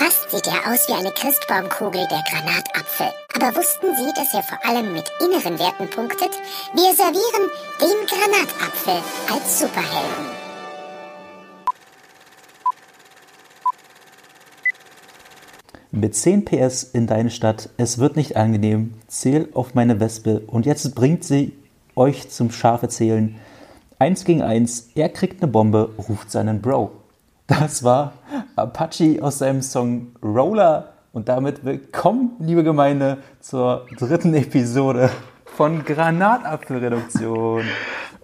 Fast sieht er aus wie eine Christbaumkugel, der Granatapfel. Aber wussten Sie, dass er vor allem mit inneren Werten punktet? Wir servieren den Granatapfel als Superhelden. Mit 10 PS in deine Stadt, es wird nicht angenehm, zähl auf meine Wespe und jetzt bringt sie euch zum Schafe zählen. Eins gegen eins, er kriegt eine Bombe, ruft seinen Bro. Das war Apache aus seinem Song Roller und damit willkommen, liebe Gemeinde, zur dritten Episode von Granatapfelreduktion.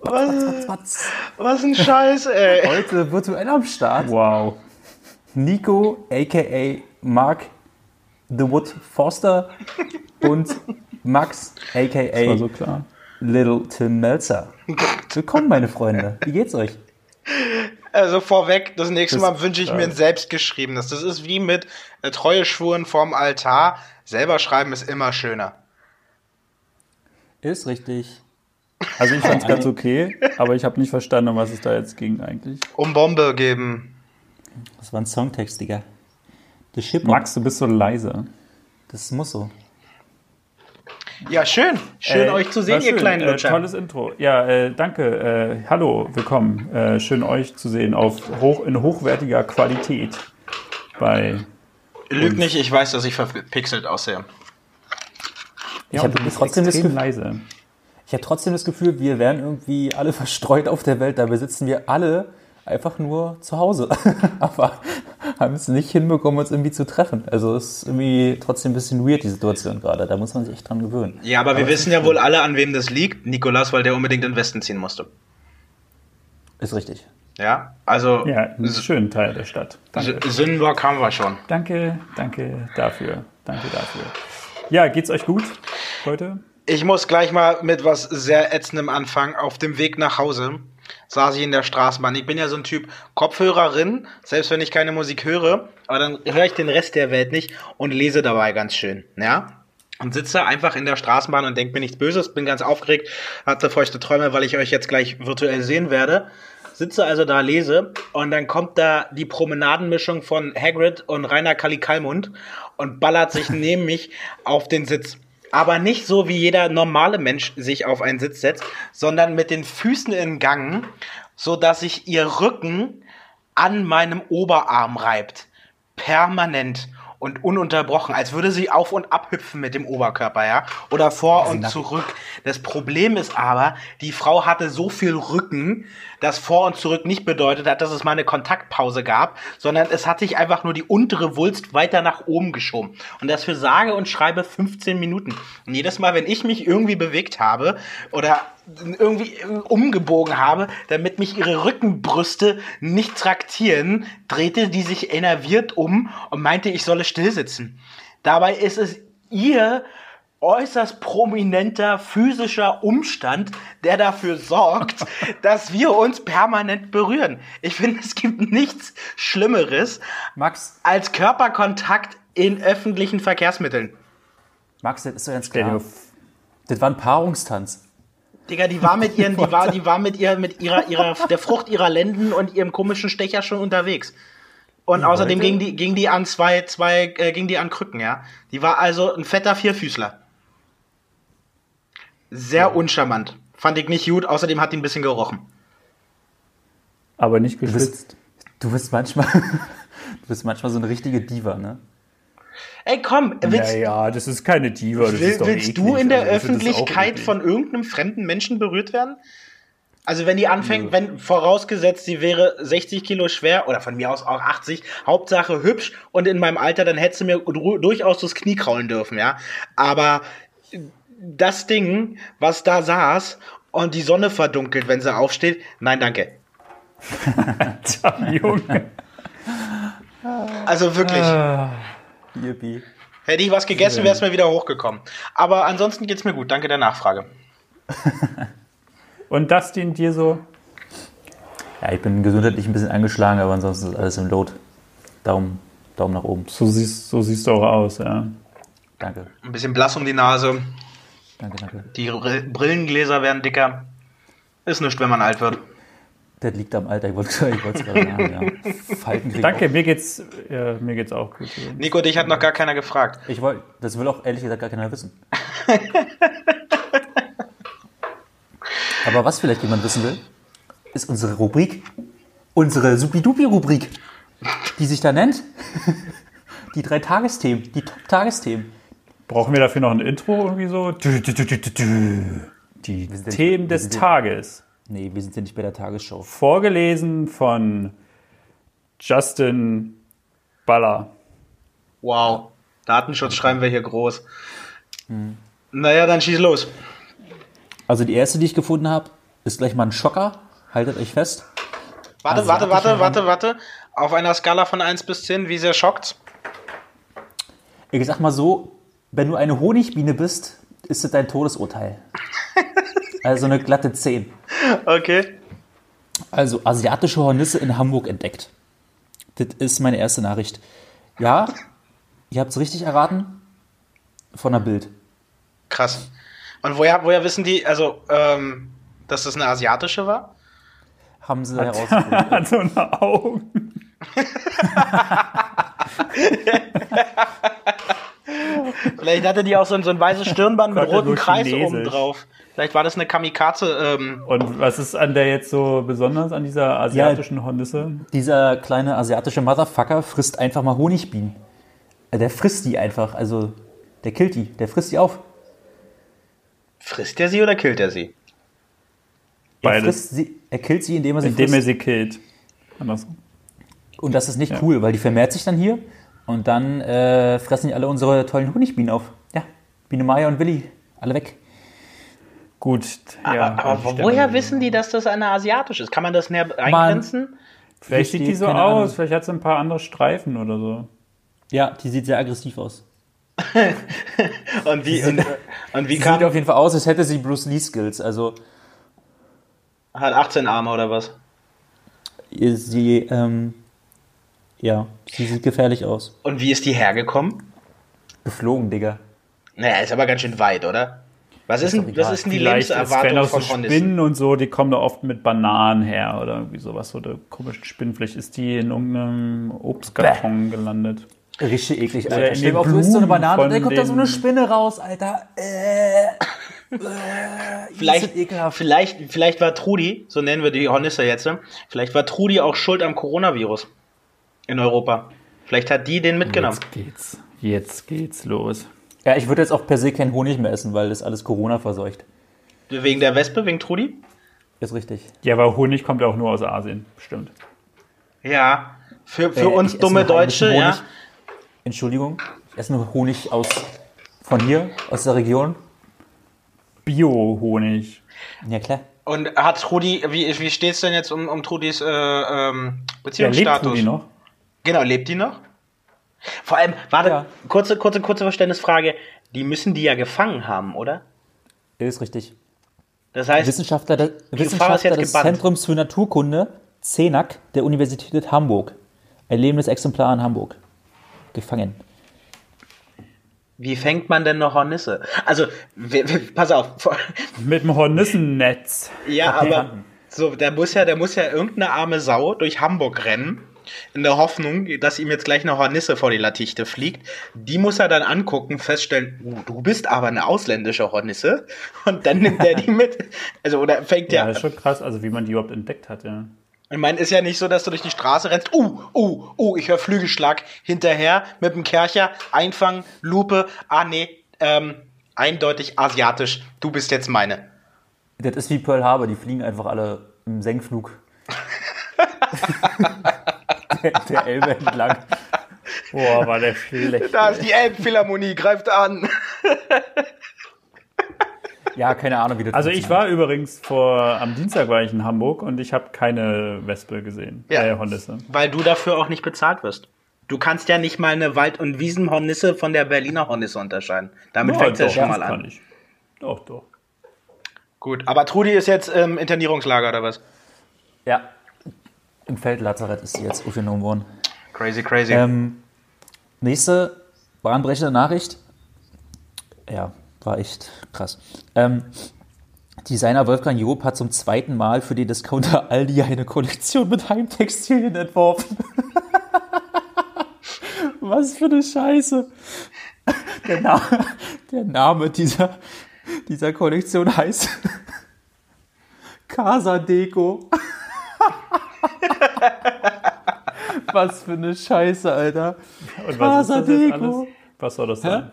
Was, was, was, was ein Scheiß, ey. Heute virtuell am Start. Wow. Nico, aka Mark The Wood Foster und Max, aka so Little Tim Melzer. Willkommen, meine Freunde. Wie geht's euch? Also vorweg, das nächste Mal wünsche ich mir ein selbstgeschriebenes. Das ist wie mit äh, Treue schwuren vorm Altar. Selber schreiben ist immer schöner. Ist richtig. Also ich fand es ganz okay, aber ich habe nicht verstanden, um was es da jetzt ging eigentlich. Um Bombe geben. Das war ein Songtext, Digga. Max, du bist so leise. Das muss so. Ja, schön. Schön, äh, euch zu sehen, ihr schön. kleinen äh, Lutscher. Äh, tolles Intro. Ja, äh, danke. Äh, hallo, willkommen. Äh, schön, euch zu sehen auf hoch, in hochwertiger Qualität bei. Lüg nicht, ich weiß, dass ich verpixelt aussehe. Ja, ich habe trotzdem das Gefühl, leise. Ich habe trotzdem das Gefühl, wir wären irgendwie alle verstreut auf der Welt. Dabei sitzen wir alle einfach nur zu Hause. Aber haben es nicht hinbekommen, uns irgendwie zu treffen. Also es ist irgendwie trotzdem ein bisschen weird, die Situation gerade. Da muss man sich echt dran gewöhnen. Ja, aber, aber wir wissen ja wohl alle, an wem das liegt. Nikolas, weil der unbedingt in den Westen ziehen musste. Ist richtig. Ja, also. Ja, ein schöner Teil der Stadt. Sündenburg haben wir schon. Danke, danke dafür. Danke dafür. Ja, geht's euch gut heute? Ich muss gleich mal mit was sehr ätzendem anfangen. Auf dem Weg nach Hause saß ich in der Straßenbahn. Ich bin ja so ein Typ Kopfhörerin, selbst wenn ich keine Musik höre, aber dann höre ich den Rest der Welt nicht und lese dabei ganz schön, ja? Und sitze einfach in der Straßenbahn und denke mir nichts Böses, bin ganz aufgeregt, hatte feuchte Träume, weil ich euch jetzt gleich virtuell sehen werde. Sitze also da, lese und dann kommt da die Promenadenmischung von Hagrid und Rainer Kalli Kalmund und ballert sich neben mich auf den Sitz aber nicht so, wie jeder normale Mensch sich auf einen Sitz setzt, sondern mit den Füßen in Gang, so dass sich ihr Rücken an meinem Oberarm reibt. Permanent und ununterbrochen, als würde sie auf und ab hüpfen mit dem Oberkörper, ja, oder vor und zurück. Das Problem ist aber, die Frau hatte so viel Rücken, dass vor und zurück nicht bedeutet hat, dass es mal eine Kontaktpause gab, sondern es hat sich einfach nur die untere Wulst weiter nach oben geschoben. Und das für sage und schreibe 15 Minuten. Und jedes Mal, wenn ich mich irgendwie bewegt habe oder irgendwie umgebogen habe, damit mich ihre Rückenbrüste nicht traktieren, drehte die sich enerviert um und meinte, ich solle stillsitzen. Dabei ist es ihr äußerst prominenter physischer Umstand, der dafür sorgt, dass wir uns permanent berühren. Ich finde, es gibt nichts Schlimmeres Max. als Körperkontakt in öffentlichen Verkehrsmitteln. Max, das ist doch ganz klar. Das war ein Paarungstanz. Digga, die war mit ihren, die war, die war mit ihr, mit ihrer, ihrer, der Frucht ihrer Lenden und ihrem komischen Stecher schon unterwegs. Und ja, außerdem ging die, ging die an zwei, zwei, äh, ging die an Krücken, ja. Die war also ein fetter Vierfüßler. Sehr ja. uncharmant. Fand ich nicht gut, außerdem hat die ein bisschen gerochen. Aber nicht geschwitzt. Du bist, du bist manchmal, du bist manchmal so eine richtige Diva, ne? Ey, komm, willst, ja, das ist keine Diva. Das will, ist doch willst eklig. du in der also, Öffentlichkeit von irgendeinem fremden Menschen berührt werden? Also wenn die anfängt, wenn vorausgesetzt, sie wäre 60 Kilo schwer oder von mir aus auch 80, Hauptsache hübsch und in meinem Alter, dann hättest du mir durchaus das Knie kraulen dürfen, ja. Aber das Ding, was da saß und die Sonne verdunkelt, wenn sie aufsteht, nein, danke. Junge. Also wirklich. Yippie. Hätte ich was gegessen, wäre es mir wieder hochgekommen. Aber ansonsten geht es mir gut. Danke der Nachfrage. Und das dient dir so? Ja, ich bin gesundheitlich ein bisschen angeschlagen, aber ansonsten ist alles im Lot. Daumen, Daumen nach oben. So siehst, so siehst du auch aus, ja. Danke. Ein bisschen blass um die Nase. Danke, danke. Die Brillengläser werden dicker. Ist nichts, wenn man alt wird. Das liegt am Alter, ich wollte es gerade sagen, ja. Danke, mir geht's, ja, mir geht's auch gut. Nico, dich hat noch gar keiner gefragt. Ich wollte, das will auch ehrlich gesagt gar keiner wissen. Aber was vielleicht jemand wissen will, ist unsere Rubrik, unsere Supidupi-Rubrik, die sich da nennt die drei Tagesthemen, die Top-Tagesthemen. Brauchen wir dafür noch ein Intro irgendwie so? Die Themen des Tages. Nee, wir sind ja nicht bei der Tagesschau. Vorgelesen von Justin Baller. Wow. Datenschutz schreiben wir hier groß. Naja, dann schieß los. Also die erste, die ich gefunden habe, ist gleich mal ein Schocker. Haltet euch fest. Warte, warte, Asiatische warte, warte, warte. Auf einer Skala von 1 bis 10, wie sehr schockt's? Ich sag mal so, wenn du eine Honigbiene bist, ist das dein Todesurteil. Also eine glatte 10. Okay. Also asiatische Hornisse in Hamburg entdeckt. Das ist meine erste Nachricht. Ja, ihr habt es richtig erraten. Von der Bild. Krass. Und woher, woher wissen die, also, ähm, dass das eine asiatische war? Haben sie herausgefunden. Hat so eine Augen. Vielleicht hatte die auch so ein, so ein weißes Stirnband mit nur Kreis oben drauf. Vielleicht war das eine Kamikaze. Ähm, Und was ist an der jetzt so besonders an dieser asiatischen Hornisse? Dieser kleine asiatische Motherfucker frisst einfach mal Honigbienen. Äh, Der frisst die einfach. Also, der killt die. Der frisst die auf. frisst er sie oder killt er sie? Er, Beides. sie, er killt sie, indem er sie Indem er frisst. sie killt. Andersrum. Und das ist nicht cool, weil die vermehrt sich dann hier und dann äh, fressen die alle unsere tollen Honigbienen auf. Ja, Biene Maya und Willi, alle weg. Gut. ja, aber aber woher wissen die, dass das eine asiatische ist? Kann man das näher eingrenzen? Vielleicht Hier sieht die so aus. Ahnung. Vielleicht hat sie ein paar andere Streifen oder so. Ja, die sieht sehr aggressiv aus. Und wie, und, und wie Die kam, sieht auf jeden Fall aus, als hätte sie Bruce Lee Skills. Also hat 18 Arme oder was? sie, ähm, ja, sie sieht gefährlich aus. Und wie ist die hergekommen? Geflogen, Digga. Naja, ist aber ganz schön weit, oder? Was ist, denn, was ist denn die Vielleicht, Lebenserwartung so von Hornissen? Spinnen und so, die kommen da oft mit Bananen her oder irgendwie sowas oder komischen Spinnen. Vielleicht ist die in irgendeinem Obstkarton gelandet. Richtig eklig, Oder Alter. in Stell dir vor, du isst so eine Banane und dann kommt da so eine Spinne raus, Alter. Äh, äh, Vielleicht, vielleicht, vielleicht war Trudi, so nennen wir die Hornisse jetzt, vielleicht war Trudi auch schuld am Coronavirus in Europa. Vielleicht hat die den mitgenommen. Jetzt geht's. Jetzt geht's los. Ja, ich würde jetzt auch per se keinen Honig mehr essen, weil das alles Corona verseucht. Wegen der Wespe, wegen Trudi? Ist richtig. Ja, aber Honig kommt ja auch nur aus Asien, bestimmt. Ja. Für, für Äh, uns dumme Deutsche, ja. Entschuldigung, ich esse nur Honig aus von hier, aus der Region. Bio-Honig. Ja, klar. Und hat Trudi, wie, wie steht's denn jetzt um, um Trudis äh, ähm, Ja, Beziehungsstatus? lebt Rudi noch? Genau, lebt die noch? Vor allem, warte, Ja. kurze, kurze, kurze Verständnisfrage. Die müssen die ja gefangen haben, oder? Ist richtig. Das heißt, Wissenschaftler, de, Gefahr ist Wissenschaftler jetzt des gebannt. Zentrums für Naturkunde, CENAC, der Universität Hamburg. Ein lebendes Exemplar in Hamburg. Gefangen. wie fängt man denn eine Hornisse? Also, w- w- pass auf. Mit dem Hornissennetz. Ja, aber so, der muss ja, der muss ja irgendeine arme Sau durch Hamburg rennen, in der Hoffnung, dass ihm jetzt gleich eine Hornisse vor die Latichte fliegt. Die muss er dann angucken, feststellen, uh, du bist aber eine ausländische Hornisse. Und dann nimmt er die mit. Also, oder fängt Ja, ja. das ist schon krass, also wie man die überhaupt entdeckt hat, ja. Ich meine, ist ja nicht so, dass du durch die Straße rennst. Uh, uh, uh, ich höre Flügelschlag hinterher mit dem Kercher, einfangen, Lupe. Ah, nee, ähm, eindeutig asiatisch. Du bist jetzt meine. Das ist wie Pearl Harbor, die fliegen einfach alle im Senkflug. der, Elbe entlang. Boah, war der schlecht. Da ist die Elbphilharmonie, greift an. Ja, keine Ahnung, wie das Also ich war übrigens vor, am Dienstag war ich in Hamburg und ich habe keine Wespe gesehen. Ja. Äh, Hornisse. Weil du dafür auch nicht bezahlt wirst. Du kannst ja nicht mal eine Wald- und Wiesenhornisse von der Berliner Hornisse unterscheiden. Damit Ja, fängt es ja doch, schon das mal kann an. ich. Doch, doch. Gut, aber Trudi ist jetzt im Internierungslager oder was? Ja. Im Feldlazarett ist sie jetzt aufgenommen worden. Crazy, crazy. Ähm, nächste bahnbrechende Nachricht. Ja, war echt krass. Ähm, Designer Wolfgang Job hat zum zweiten Mal für die Discounter Aldi eine Kollektion mit Heimtextilien entworfen. Was für eine Scheiße. Der Name, der Name dieser, dieser Kollektion heißt Casa Deco. Was für eine Scheiße, Alter. Und was ist das jetzt alles? Was soll das sein?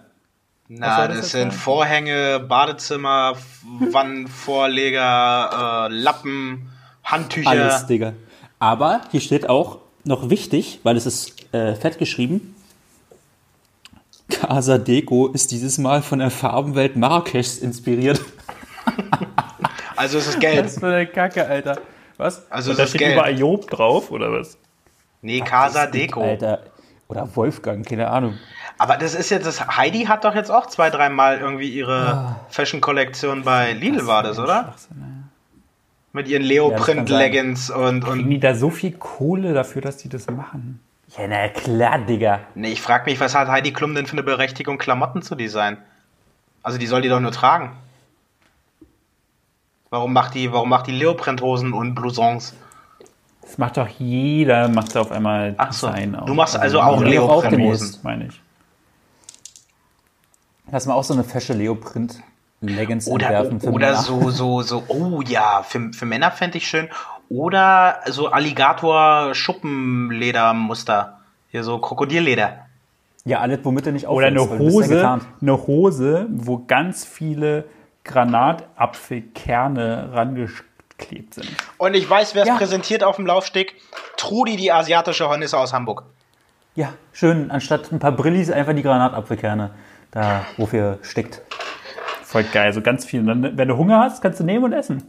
Na, das das sind sein? Vorhänge, Badezimmer, Wandvorleger, äh, Lappen, Handtücher. Alles, Digga. Aber hier steht auch noch wichtig, weil es ist äh, fett geschrieben. Casa Deco ist dieses Mal von der Farbenwelt Marrakeschs inspiriert. Also es ist gelb. Was für eine Kacke, Alter. Was? Also Und da steht gelb. überall Job drauf, oder was? Nee, Casa Deco. Alter. Oder Wolfgang, keine Ahnung. Aber das ist jetzt, das Heidi hat doch jetzt auch zwei, dreimal irgendwie ihre Ah. Fashion-Kollektion bei Lidl, war das, oder? Mit ihren Leoprint-Leggings und, Kriegen und. die da so viel Kohle dafür, dass die das machen? Ja, na klar, Digga. Nee, ich frag mich, was hat Heidi Klum denn für eine Berechtigung, Klamotten zu designen? Also die soll die doch nur tragen. Warum macht die, warum macht die Leoprint-Hosen und Blousons? Das macht doch jeder, macht da auf einmal Ach so. Design auf. Du machst also auch Ja, auch Leoprint-Hosen. demnächst. meine ich. Lass mal auch so eine fesche Leoprint Leggings Oder, entwerfen für oder Männer. so, so, so, oh ja, für, für Männer fände ich schön. Oder so Alligator-Schuppenledermuster. Hier so Krokodilleder. Ja, alles, womit du nicht Oder eine Hose, eine Hose, wo ganz viele Granatapfelkerne rangeklebt sind. Und ich weiß, wer es Ja. präsentiert auf dem Laufsteg. Trudi, die asiatische Hornisse aus Hamburg. Ja, schön, anstatt ein paar Brillis einfach die Granatapfelkerne. Da, wofür steckt. Voll geil, so ganz viel. Und dann, wenn du Hunger hast, kannst du nehmen und essen.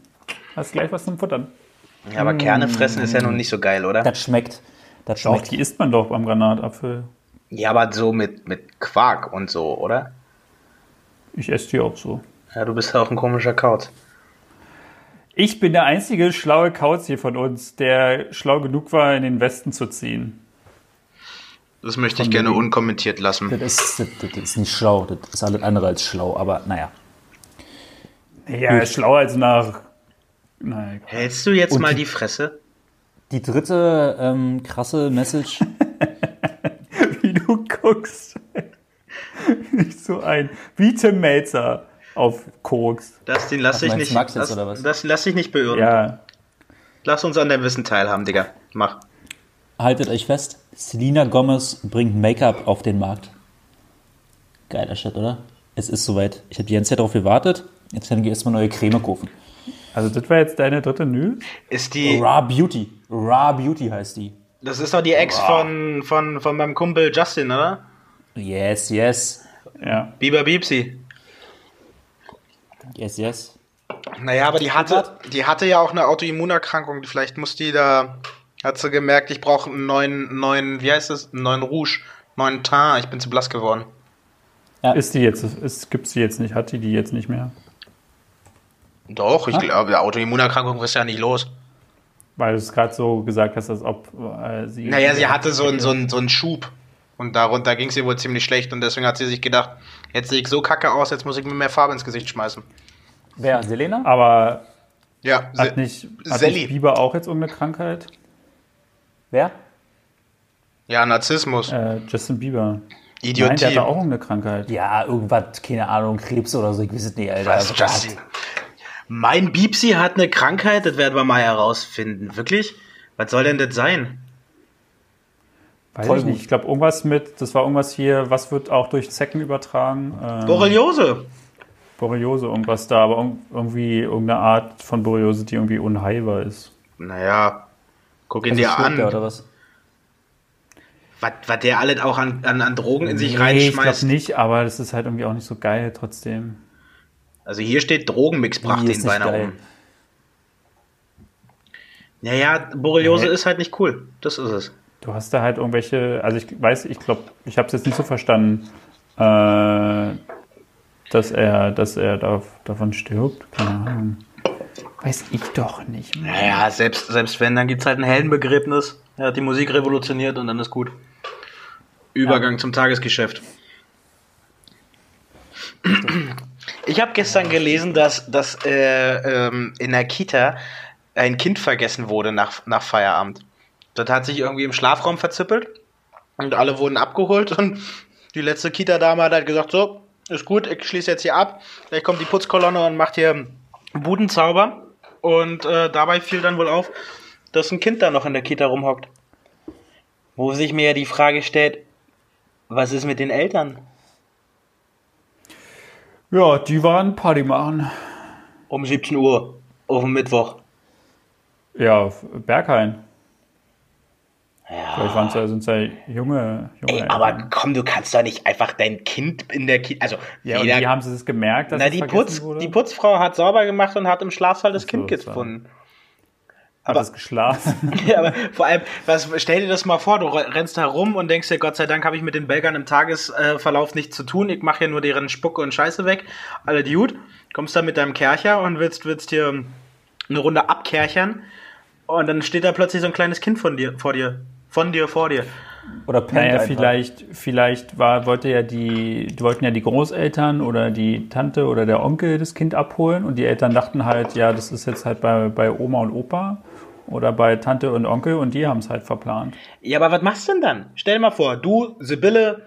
Hast gleich was zum Futtern. Ja, aber Kerne fressen ist ja nun nicht so geil, oder? Das schmeckt. Das Doch, schmeckt. die isst man doch beim Granatapfel. Ja, aber so mit, mit Quark und so, oder? Ich esse die auch so. Ja, du bist ja auch ein komischer Kauz. Ich bin der einzige schlaue Kauz hier von uns, der schlau genug war, in den Westen zu ziehen. Das möchte ich gerne unkommentiert lassen. Das ist, das, das ist nicht schlau. Das ist alles andere als schlau. Aber naja. Ja, schlauer als nach. Nein, Hältst du jetzt Und mal die- die Fresse? Die dritte ähm, krasse Message. wie du guckst. Nicht so ein. Wie Tim Melzer auf Koks. Das, den lass Was dich meinst nicht. du, Max jetzt, das, oder was? das lass dich nicht beirren. Ja, Lass uns an deinem Wissen teilhaben, Digga. Mach. Haltet euch fest. Selena Gomez bringt Make-up auf den Markt. Geiler Shit, oder? Es ist soweit. Ich habe die ganze Zeit darauf gewartet. Jetzt kann ich erstmal neue Creme kaufen. also das war jetzt deine dritte News. Ist die. Raw Beauty. Raw Beauty heißt die. Das ist doch die Ex von, von, von meinem Kumpel Justin, oder? Yes, yes. Ja. Biber Biepsi. Yes, yes. Naja, aber die hatte, die hatte ja auch eine Autoimmunerkrankung. Vielleicht muss die da. Hat sie gemerkt, ich brauche einen neuen, neuen, wie heißt es? Einen neuen Rouge, neuen Teint. Ich bin zu blass geworden. Ist die jetzt, ist, gibt's die jetzt nicht, hat die die jetzt nicht mehr? Doch, ich glaube, Autoimmunerkrankung ist ja nicht los. Weil du es gerade so gesagt hast, als ob äh, sie. Naja, sie hatte so einen so einen- so einen Schub. Und darunter ging es ihr wohl ziemlich schlecht. Und deswegen hat sie sich gedacht, jetzt sehe ich so kacke aus, jetzt muss ich mir mehr Farbe ins Gesicht schmeißen. Wer? Selena? Aber Ja, hat Se- nicht, hat Sally. nicht Bieber auch jetzt irgendeine Krankheit? Wer? ja Narzissmus. Äh, Justin Bieber. Idiotie. Nein, der hat auch irgendeine Krankheit. Ja, irgendwas, keine Ahnung, Krebs oder so. Ich weiß es nicht, Alter. Was, Justin? Mein Biepsi hat eine Krankheit, das werden wir mal herausfinden. Wirklich? Was soll denn das sein? Weiß Voll ich nicht. Ich glaube, irgendwas mit, das war irgendwas hier, was wird auch durch Zecken übertragen? Ähm, Borreliose. Borreliose, irgendwas da, aber irg- irgendwie irgendeine Art von Borreliose, die irgendwie unheilbar ist. Naja, guck ihn Also dir an. der, oder was? Was, was der alles auch an, an, an Drogen in sich Nee, ich glaube reinschmeißt. nicht, aber das ist halt irgendwie auch nicht so geil trotzdem. Also hier steht Drogenmix brachte ihn beinahe geil. um. Naja, Borreliose Nee. ist halt nicht cool. Das ist es. Du hast da halt irgendwelche, also ich weiß, ich glaube, ich habe es jetzt nicht so verstanden, äh, dass er, dass er da, davon stirbt. Keine Ahnung. Weiß ich doch nicht. Mann. Naja, selbst, selbst wenn, dann gibt es halt ein Heldenbegräbnis. Er hat die Musik revolutioniert und dann ist gut. Übergang zum Tagesgeschäft. Ich habe gestern gelesen, dass, dass äh, ähm, in der Kita ein Kind vergessen wurde nach, nach Feierabend. Das hat sich irgendwie im Schlafraum verzippelt und alle wurden abgeholt und die letzte Kita-Dame hat halt gesagt, so, ist gut, ich schließe jetzt hier ab. Gleich kommt die Putzkolonne und macht hier Budenzauber. Und äh, dabei fiel dann wohl auf, dass ein Kind da noch in der Kita rumhockt. Wo sich mir ja die Frage stellt, was ist mit den Eltern? Ja, die waren Party machen. Um 17 Uhr auf dem Mittwoch. Ja, Berghain. Ja. Vielleicht waren es ja, sind's ja junge, junge Ey, aber Eltern. komm, du kannst doch nicht einfach dein Kind in der Kita. Also, Ja, und jeder, wie haben sie das gemerkt, dass na, die, Putz, wurde? die Putzfrau hat sauber gemacht und hat im Schlafsaal das so, Kind gefunden. Hat aber- es geschlafen? Ja, aber vor allem, was, stell dir das mal vor, du rennst herum und denkst dir, Gott sei Dank habe ich mit den Belgern im Tagesverlauf nichts zu tun. Ich mache hier nur deren Spucke und Scheiße weg. Alle gut. Kommst dann mit deinem Kercher und willst, willst hier eine Runde abkerchern. Und dann steht da plötzlich so ein kleines Kind von dir, vor dir. Von dir, vor dir. Oder pennt Naja, einfach. vielleicht, vielleicht war, wollte ja die, die wollten ja die Großeltern oder die Tante oder der Onkel das Kind abholen und die Eltern dachten halt, ja, das ist jetzt halt bei, bei Oma und Opa oder bei Tante und Onkel und die haben es halt verplant. Ja, aber was machst du denn dann? Stell dir mal vor, du, Sibylle,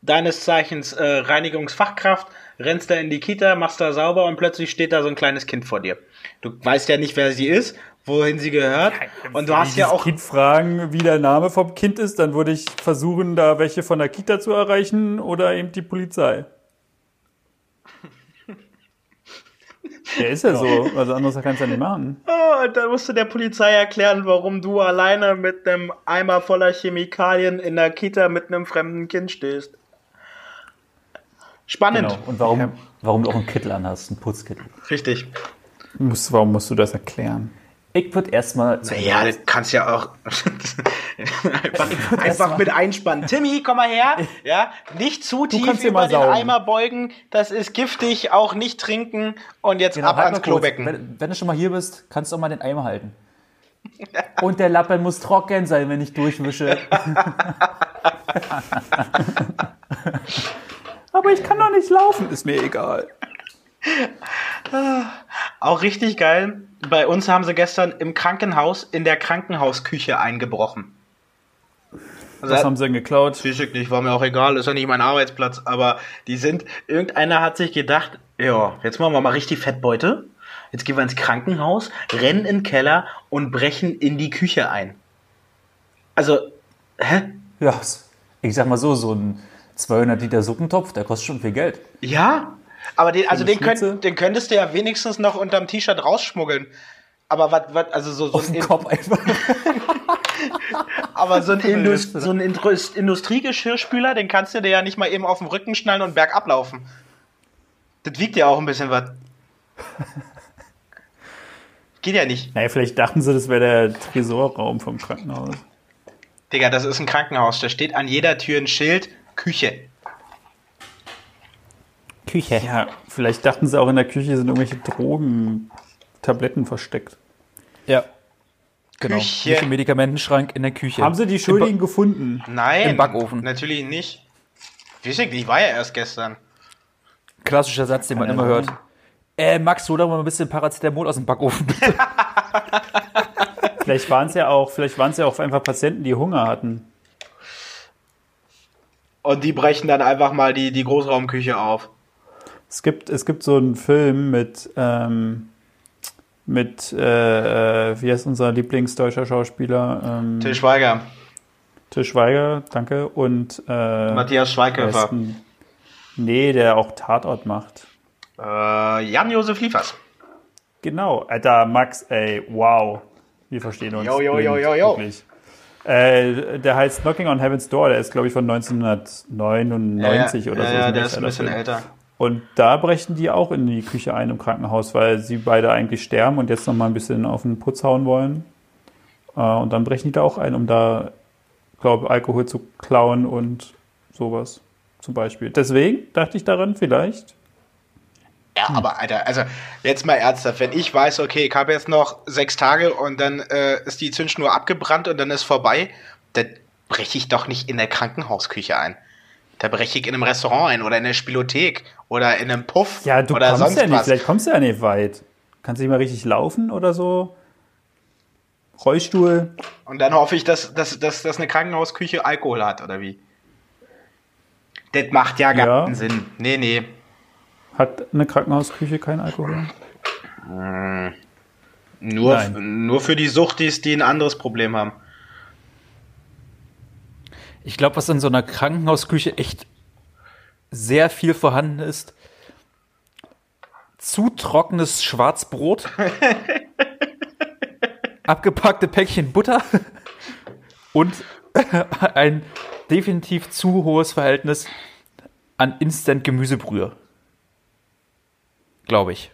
deines Zeichens äh, Reinigungsfachkraft, rennst da in die Kita, machst da sauber und plötzlich steht da so ein kleines Kind vor dir. Du weißt ja nicht, wer sie ist, wohin sie gehört. Und du hast ja auch. Kind fragen, wie der Name vom Kind ist, dann würde ich versuchen, da welche von der Kita zu erreichen oder eben die Polizei. Ja, ist ja so. Also anderes kannst du ja nicht machen. Oh, dann musst du der Polizei erklären, warum du alleine mit einem Eimer voller Chemikalien in der Kita mit einem fremden Kind stehst. Spannend. Genau. Und warum, warum du auch einen Kittel anhast, einen Putzkittel. Richtig. Muss, warum musst du das erklären? Ich würde erstmal zu Ja, das kannst ja auch einfach, einfach mit einspannen. Timmy, komm mal her. Ja, nicht zu tief über mal den saugen. Eimer beugen. Das ist giftig. Auch nicht trinken. Und jetzt Genau, ab halt ans. Klobecken. Wenn, wenn du schon mal hier bist, kannst du auch mal den Eimer halten. Und der Lappen muss trocken sein, wenn ich durchwische. Aber ich kann doch nicht laufen. Ist mir egal. Auch richtig geil. Bei uns haben sie gestern im Krankenhaus in der Krankenhausküche eingebrochen. Also, Was haben sie denn geklaut? Ich nicht, war mir auch egal, ist ja nicht mein Arbeitsplatz, aber die sind, irgendeiner hat sich gedacht, ja, jetzt machen wir mal richtig Fettbeute. Jetzt gehen wir ins Krankenhaus, rennen in den Keller und brechen in die Küche ein. Also, hä? Ja, ich sag mal so, so ein 200 Liter Suppentopf, der kostet schon viel Geld. Ja, aber den, also den, könnt, den könntest du ja wenigstens noch unterm T-Shirt rausschmuggeln. Aber was, was, also so, so Auf ein, Kopf einfach. aber so ein, Indus, Liste. so ein Industriegeschirrspüler, den kannst du dir ja nicht mal eben auf den Rücken schnallen und bergab laufen. Das wiegt ja auch ein bisschen was. Geht ja nicht. Naja, vielleicht dachten sie, das wäre der Tresorraum vom Krankenhaus. Digga, das ist ein Krankenhaus. Da steht an jeder Tür ein Schild, Küche. Küche. Ja, vielleicht dachten sie auch in der Küche sind irgendwelche Drogen, Tabletten versteckt. Ja. Genau. Küche. Nicht im Medikamentenschrank in der Küche. Haben sie die Schuldigen gefunden? Nein. Im Backofen. Natürlich nicht. Weiß ich war ja erst gestern. Klassischer Satz, den man immer Ahnung. hört. Äh, Max, hol doch mal ein bisschen Paracetamol aus dem Backofen. Vielleicht waren es ja auch, vielleicht waren es ja auch einfach Patienten, die Hunger hatten. Und die brechen dann einfach mal die, die Großraumküche auf. Es gibt, es gibt so einen Film mit, ähm, mit, äh, äh, wie heißt unser Lieblingsdeutscher Schauspieler? Ähm, Till Schweiger, Til Schweiger, danke. Und äh, Matthias Schweighöfer, Nee, der auch Tatort macht. äh, Jan-Josef Liefers. Genau, Alter, Max, ey, wow. Wir verstehen uns. Jo, jo, jo, jo, jo. Äh, der heißt Knocking on Heaven's Door, der ist, glaube ich, von 1999 oder so. Ja, der ist ein bisschen Film. älter. Und da brechen die auch in die Küche ein im Krankenhaus, weil sie beide eigentlich sterben und jetzt noch mal ein bisschen auf den Putz hauen wollen. Äh, und dann brechen die da auch ein, um da, glaube Alkohol zu klauen und sowas zum Beispiel. Deswegen dachte ich daran, vielleicht. Ja, aber Alter, also jetzt mal ernsthaft, wenn ich weiß, okay, ich habe jetzt noch sechs Tage und dann äh, ist die Zündschnur abgebrannt und dann ist vorbei, dann breche ich doch nicht in der Krankenhausküche ein. Da breche ich in einem Restaurant ein oder in der Spielothek oder in einem Puff Ja, du oder kommst sonst ja nicht, was. vielleicht kommst du ja nicht weit. Kannst du nicht mal richtig laufen oder so? Rollstuhl? Und dann hoffe ich, dass, dass, dass, dass eine Krankenhausküche Alkohol hat, oder wie? Das macht ja gar Ja. keinen Sinn. Nee, nee. Hat eine Krankenhausküche keinen Alkohol? Nur, Nein. nur für die Suchtis, die ein anderes Problem haben. Ich glaube, was in so einer Krankenhausküche echt sehr viel vorhanden ist. Zu trockenes Schwarzbrot. abgepackte Päckchen Butter. Und ein definitiv zu hohes Verhältnis an Instant-Gemüsebrühe. Glaube ich.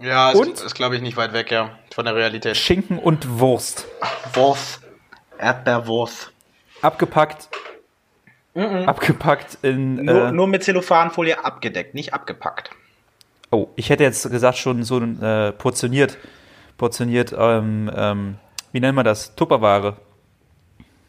Ja, Und? ist, ist glaube ich, nicht weit weg, ja, von der Realität. Schinken und Wurst. Wurst. Erdbeerwurst. Abgepackt. Abgepackt in. Nur, äh, nur mit Zellophanfolie abgedeckt, nicht abgepackt. Oh, ich hätte jetzt gesagt, schon so äh, portioniert. Portioniert, ähm, ähm, wie nennt man das? Tupperware.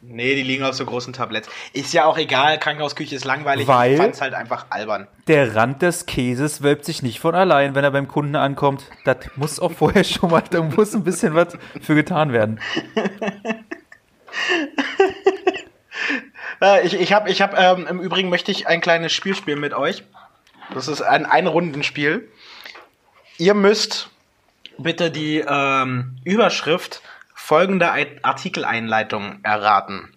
Nee, die liegen auf so großen Tabletts. Ist ja auch egal, Krankenhausküche ist langweilig. Weil? Ich fand's halt einfach albern. Der Rand des Käses wölbt sich nicht von allein, wenn er beim Kunden ankommt. Das muss auch vorher schon mal, da muss ein bisschen was für getan werden. Äh, ich ich habe, ich hab, ähm, im Übrigen möchte ich ein kleines Spiel spielen mit euch. Das ist ein Ein-Runden-Spiel. Ihr müsst bitte die ähm, Überschrift folgender Ei- Artikeleinleitung erraten.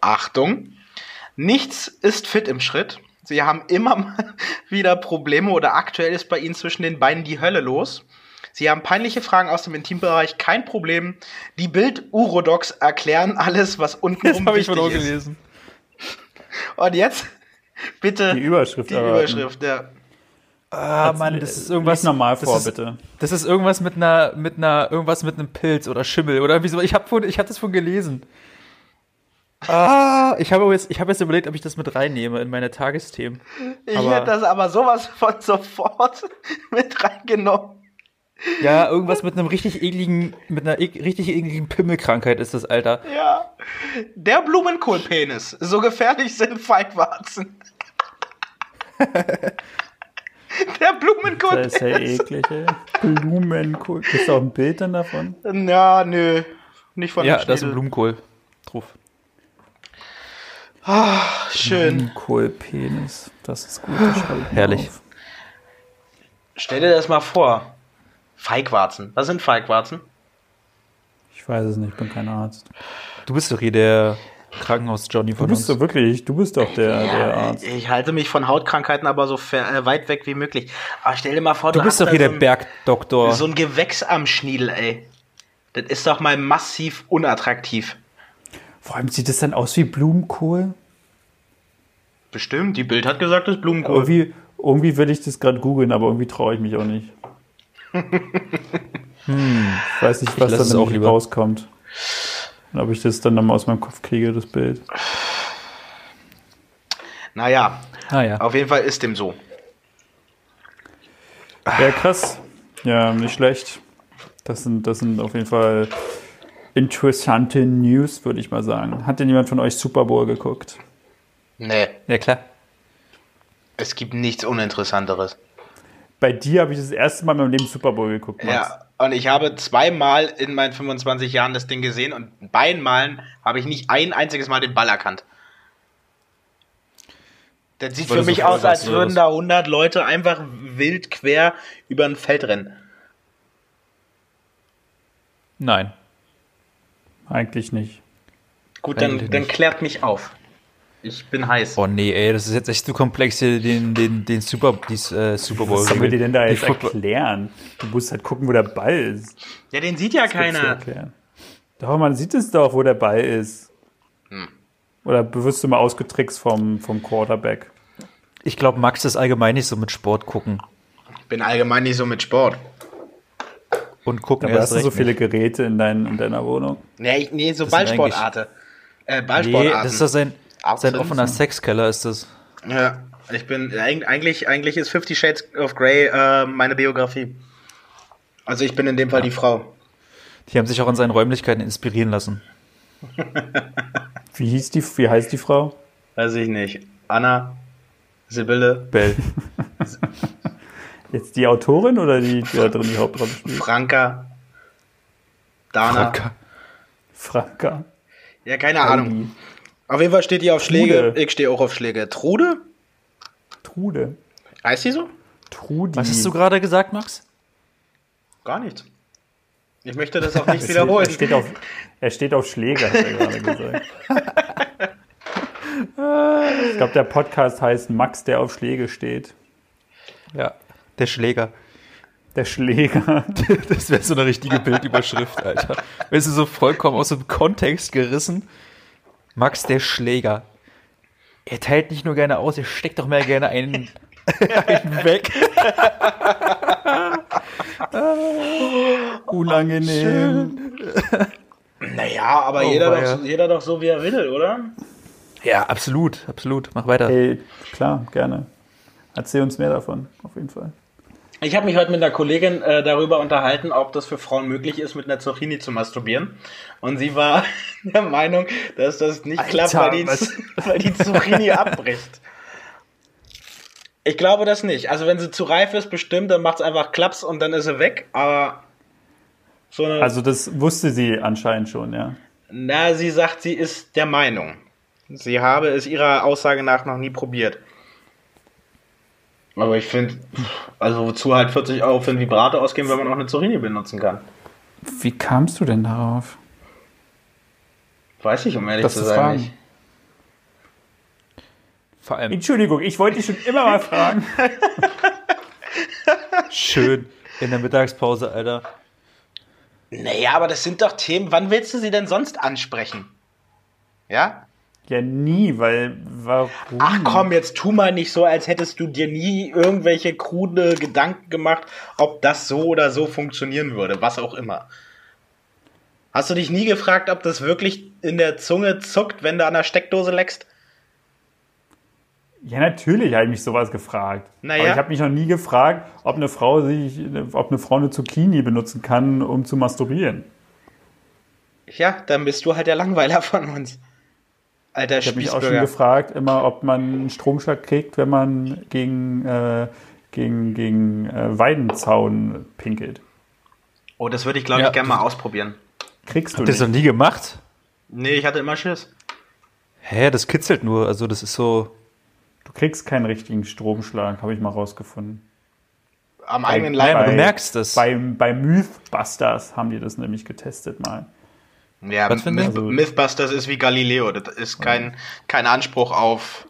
Achtung! Nichts ist fit im Schritt. Sie haben immer wieder Probleme oder aktuell ist bei ihnen zwischen den Beinen die Hölle los. Sie haben peinliche Fragen aus dem Intimbereich, kein Problem. Die Bild-Urodocs erklären alles, was untenrum Das habe ich ist. gelesen. Und jetzt bitte Die Überschrift die erraten. Überschrift, ja. Ah, Mann, das ist irgendwas. Normal das vor, ist, bitte. Das ist irgendwas mit einer, mit einer, irgendwas mit einem Pilz oder Schimmel oder irgendwie so. Ich habe ich hab das von gelesen. Ah, ich habe jetzt, ich habe jetzt überlegt, ob ich das mit reinnehme in meine Tagesthemen. Ich Aber- hätte das aber sowas von sofort mit reingenommen. Ja, irgendwas mit einem richtig ekligen, mit einer ek richtig ekligen Pimmelkrankheit ist das, Alter. Ja. Der Blumenkohlpenis. So gefährlich sind Feigwarzen. Der Das Blumenkohlpenis. ist ja eklig, ey. Blumenkohl. Ist da auch ein Bild dann davon? Ja, nö. Nicht von Ja, dem da ist ein. Blumenkohl drauf. Schön. Blumenkohlpenis. Das ist gut. das Herrlich. auf. Stell dir das mal vor. Feigwarzen. Was sind Feigwarzen? Ich weiß es nicht, ich bin kein Arzt. Du bist doch hier der Krankenhaus-Johnny Du von bist uns. doch wirklich, du bist doch der, der Arzt. Ich halte mich von Hautkrankheiten aber so äh, weit weg wie möglich. Aber stell dir mal vor, du, Du bist hast doch hier so der ein- Bergdoktor. So ein Gewächs am Schniedel, ey. Das ist doch mal massiv unattraktiv. Vor allem sieht es dann aus wie Blumenkohl. Bestimmt, die Bild hat gesagt, das ist Blumenkohl. Irgendwie, irgendwie will ich das gerade googeln, aber irgendwie traue ich mich auch nicht. Ich weiß nicht, was es auch lieber. rauskommt. Und ob ich das dann nochmal aus meinem Kopf kriege, das Bild. Naja, Ah ja. auf jeden Fall ist dem so. Ja, krass. Ja, nicht schlecht. Das sind, das sind auf jeden Fall interessante News, würde ich mal sagen. Hat denn jemand von euch Super Bowl geguckt? Nee, Ja, klar. es gibt nichts Uninteressanteres. Bei dir habe ich das erste Mal in meinem Leben Super Bowl geguckt, Max. Ja, und ich habe zweimal in meinen 25 Jahren das Ding gesehen und beiden Malen habe ich nicht ein einziges Mal den Ball erkannt. Das sieht Weil für so mich voll aus, als würden da 100 Leute einfach wild quer über ein Feld rennen. Nein. Eigentlich nicht. Gut, dann, dann klärt mich auf. Ich bin heiß. Oh nee, ey, das ist jetzt echt zu komplex hier, den, den, den Super, dies, äh, Super Bowl. Was soll wir dir denn da jetzt erklären? Du musst halt gucken, wo der Ball ist. Ja, den sieht ja Das keiner. Doch, man sieht es doch, wo der Ball ist. Hm. Oder wirst du mal ausgetrickst vom, vom Quarterback? Ich glaube, Max ist allgemein nicht so mit Sport gucken. Ich bin allgemein nicht so mit Sport. Und gucken Aber erst hast du so viele nicht. Geräte in, dein, in deiner Wohnung? Nee, ich- nee so sind Ballsportarten. Äh, Nee, Ballsportarten. das ist doch sein, sein Abprinzen. offener Sexkeller, ist das. Ja, ich bin eig- eigentlich, eigentlich ist Fifty Shades of Grey äh, meine Biografie. Also ich bin in dem Fall die Frau. Die haben sich auch in seinen Räumlichkeiten inspirieren lassen. Wie hieß die, wie heißt die Frau? Weiß ich nicht. Anna, Sibylle, Bell. Jetzt die Autorin oder die, die da drin die Hauptrolle spielt? Franka, Dana. Franka. Franka. Ja, keine Ahnung. Auf jeden Fall steht die auf Schläge. Ich stehe auch auf Schläge. Trude? Trude. Heißt die so? Trudi. Was hast du gerade gesagt, Max? Gar nichts. Ich möchte das auch nicht Er wiederholen. steht auf, er steht auf Schläge, hat er gerade gesagt. Ich glaube, der Podcast heißt Max, der auf Schläge steht. Ja, der Schläger. Der Schläger. Das wäre so eine richtige Bildüberschrift, Alter. Weißt du, so vollkommen aus dem Kontext gerissen. Max, der Schläger. Er teilt nicht nur gerne aus, er steckt doch mehr gerne einen, einen weg. Unangenehm. Naja, aber Oh, jeder, doch, jeder doch so, wie er will, oder? Ja, absolut, absolut. Mach weiter. Ey, klar, gerne. Erzähl uns mehr davon, auf jeden Fall. Ich habe mich heute mit einer Kollegin äh, darüber unterhalten, ob das für Frauen möglich ist, mit einer Zucchini zu masturbieren. Und sie war der Meinung, dass das nicht Alter, klappt, weil die, weil die Zucchini abbricht. Ich glaube das nicht. Also wenn sie zu reif ist, bestimmt, dann macht es einfach Klaps und dann ist sie weg. Aber so eine. Also das wusste sie anscheinend schon, ja. na, sie sagt, sie ist der Meinung. Sie habe es ihrer Aussage nach noch nie probiert. Aber ich finde, also wozu halt 40 Euro für einen Vibrator ausgeben, wenn man auch eine Zucchini benutzen kann? Wie kamst du denn darauf? Weiß ich, um ehrlich Das zu zu sein. fragen. Nicht. Vor allem Entschuldigung, ich wollte dich schon immer mal fragen. schön in der Mittagspause, Alter. Naja, aber das sind doch Themen, wann willst du sie denn sonst ansprechen? Ja? Ja, nie, weil warum? Ach komm, jetzt tu mal nicht so, als hättest du dir nie irgendwelche krude Gedanken gemacht, ob das so oder so funktionieren würde, was auch immer. Hast du dich nie gefragt, ob das wirklich in der Zunge zuckt, wenn du an der Steckdose leckst? Ja, natürlich habe ich mich sowas gefragt. Naja. Aber ich habe mich noch nie gefragt, ob eine Frau sich, ob eine Frau eine Zucchini benutzen kann, um zu masturbieren. Ja, dann bist du halt der Langweiler von uns. Alter Ich habe mich auch schon gefragt, immer, ob man einen Stromschlag kriegt, wenn man gegen, äh, gegen, gegen äh, Weidenzaun pinkelt. Oh, das würde ich, glaube Ja. ich, gerne mal ausprobieren. Kriegst du Habt ihr das nicht. noch nie gemacht? Nee, ich hatte immer Schiss. Hä, das kitzelt nur. Also das ist so. Du kriegst keinen richtigen Stromschlag, habe ich mal rausgefunden. Am eigenen Leib. du merkst es. Bei, bei Mythbusters haben die das nämlich getestet mal. Ja, Was Myth Ding? Mythbusters ist wie Galileo. Das ist kein, kein Anspruch auf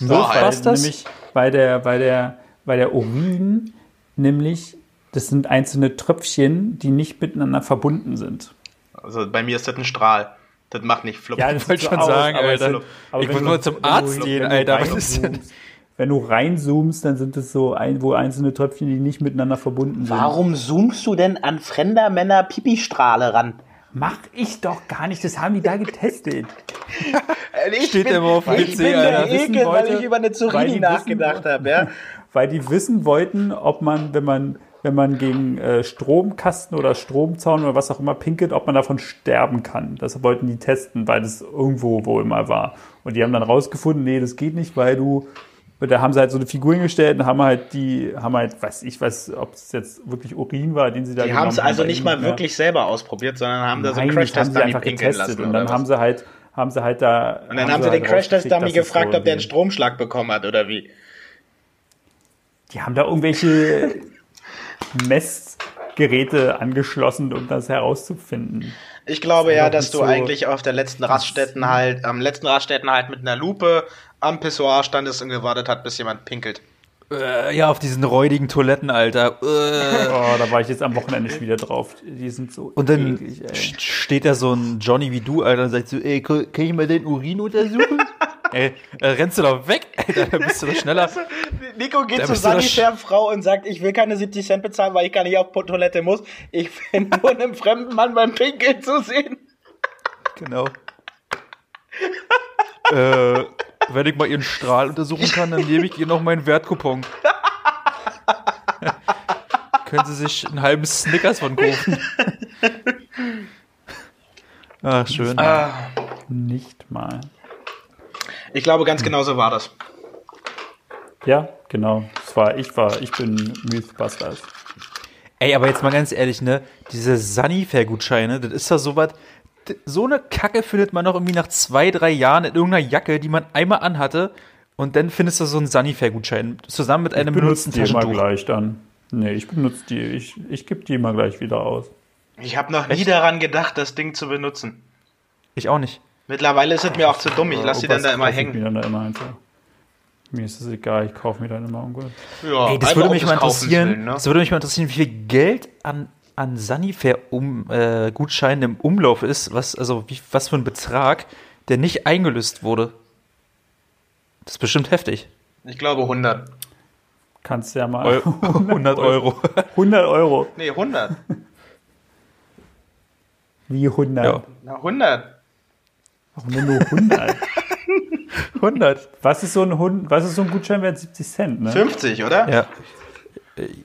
Weil. Mythbusters? nämlich bei der, bei der, bei der Urin, nämlich, das sind einzelne Tröpfchen, die nicht miteinander verbunden sind. Also bei mir ist das ein Strahl. Das macht nicht flupp. das Ich wollte schon so sagen, Alter. sind- aber Ich wollte du- nur zum Arzt gehen, wenn du Alter. Was ist denn? reinzoomst- Wenn du reinzoomst, dann sind es so ein, wo einzelne Tröpfchen, die nicht miteinander verbunden sind. Warum zoomst du denn an fremder Männer Pipistrahle ran? Mach ich doch gar nicht, das haben die da getestet. Ich Steht bin, immer auf dem ich PC, bin der Alter. Ekel, weil wollte, ich über eine weil wissen nachgedacht wollten. habe. Ja? Weil die wissen wollten, ob man, wenn man, wenn man gegen äh, Stromkasten oder Stromzaun oder was auch immer pinkelt, ob man davon sterben kann. Das wollten die testen, weil das irgendwo wohl mal war. Und die haben dann rausgefunden, nee, das geht nicht, weil du, da haben sie halt so eine Figur hingestellt und haben halt die, haben halt, weiß ich weiß, ob es jetzt wirklich Urin war, den sie da Die haben es also nicht mal wirklich selber ausprobiert, sondern haben da so einen Nein, Crash-Test sie Dummy einfach pinkeln getestet lassen. und dann was? haben sie halt, haben sie halt da. und dann haben sie den halt Crash-Test rausgekriegt, Dummy dass es gefragt, so ob der einen Stromschlag bekommen hat oder wie. Die haben da irgendwelche Messgeräte angeschlossen, um das herauszufinden. Ich glaube Das ja, dass du so- eigentlich auf der letzten Raststätten halt, am letzten Raststätten halt mit einer Lupe am Pissoir standest und gewartet hat, bis jemand pinkelt. Äh, ja, auf diesen räudigen Toiletten, Alter. Äh. Oh, da war ich jetzt am Wochenende schon wieder drauf. Die sind so Und dann eklig, steht da so ein Johnny wie du, Alter, und sagt so, ey, kann kann ich mal den Urin untersuchen? ey, äh, rennst du doch weg, Alter, da bist du doch schneller. Nico geht zur sch- Sanifair-Frau und sagt, ich will keine 70 Cent bezahlen, weil ich gar nicht auf Toilette muss. Ich bin nur einem fremden Mann beim Pinkeln zu sehen. Genau. äh, wenn ich mal ihren Strahl untersuchen kann, dann nehme ich ihr noch meinen Wertkupon. Können Sie sich einen halben Snickers von kaufen? Ach, schön. Ah. Nicht mal. Ich glaube, ganz genau so war das. Ja, genau. Das war, ich war, ich bin Mythbusters. Ey, aber jetzt mal ganz ehrlich, ne? Diese Sunnyfair-Gutscheine, das ist doch so was. d- So eine Kacke findet man noch irgendwie nach zwei, drei Jahren in irgendeiner Jacke, die man einmal anhatte. Und dann findest du so einen Sunnyfair-Gutschein zusammen mit einem Ich benutze benutzten die immer Taschentuch. gleich dann. Nee, ich benutze die. Ich, ich gebe die immer gleich wieder aus. Ich habe noch nie Echt? daran gedacht, das Ding zu benutzen. Ich auch nicht. Mittlerweile ist es mir auch zu dumm. Ich lasse die dann da immer hängen. Mir dann da immer einfach. Mir ist es egal, ich kaufe mir dann immer irgendwas. Ja, Ey, das würde mich mal interessieren. willen, ne? Das würde mich mal interessieren, wie viel Geld an, an Sunnyfair-Gutscheinen um, äh, im Umlauf ist, was, also wie, was für ein Betrag, der nicht eingelöst wurde. Das ist bestimmt heftig. Ich glaube 100. Kannst ja mal. Eu 100 Euro. 100 Euro. Nee, 100. Wie 100? Ja. Na, 100. Warum denn nur 100? 100. was, ist so ein Hund, was ist so ein Gutschein wert? 70 Cent, ne? 50, oder? Ja.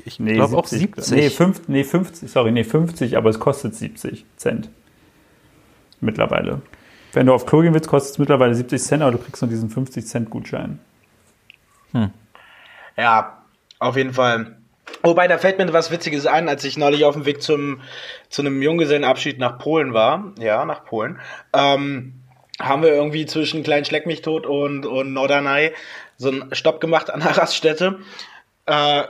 Ich Nee, glaube auch 70. Nee, fünf, nee, 50, sorry, nee, 50, aber es kostet 70 Cent. Mittlerweile. Wenn du auf Klo gehen willst, kostet es mittlerweile 70 Cent, aber du kriegst nur diesen 50 Cent Gutschein. Ja, auf jeden Fall. Wobei, da fällt mir was Witziges ein, als ich neulich auf dem Weg zum, zu einem Junggesellenabschied nach Polen war. Ja, nach Polen. Ähm, haben wir irgendwie zwischen Klein Schleck mich tot und, und Norderney so einen Stopp gemacht an der Raststätte. Äh,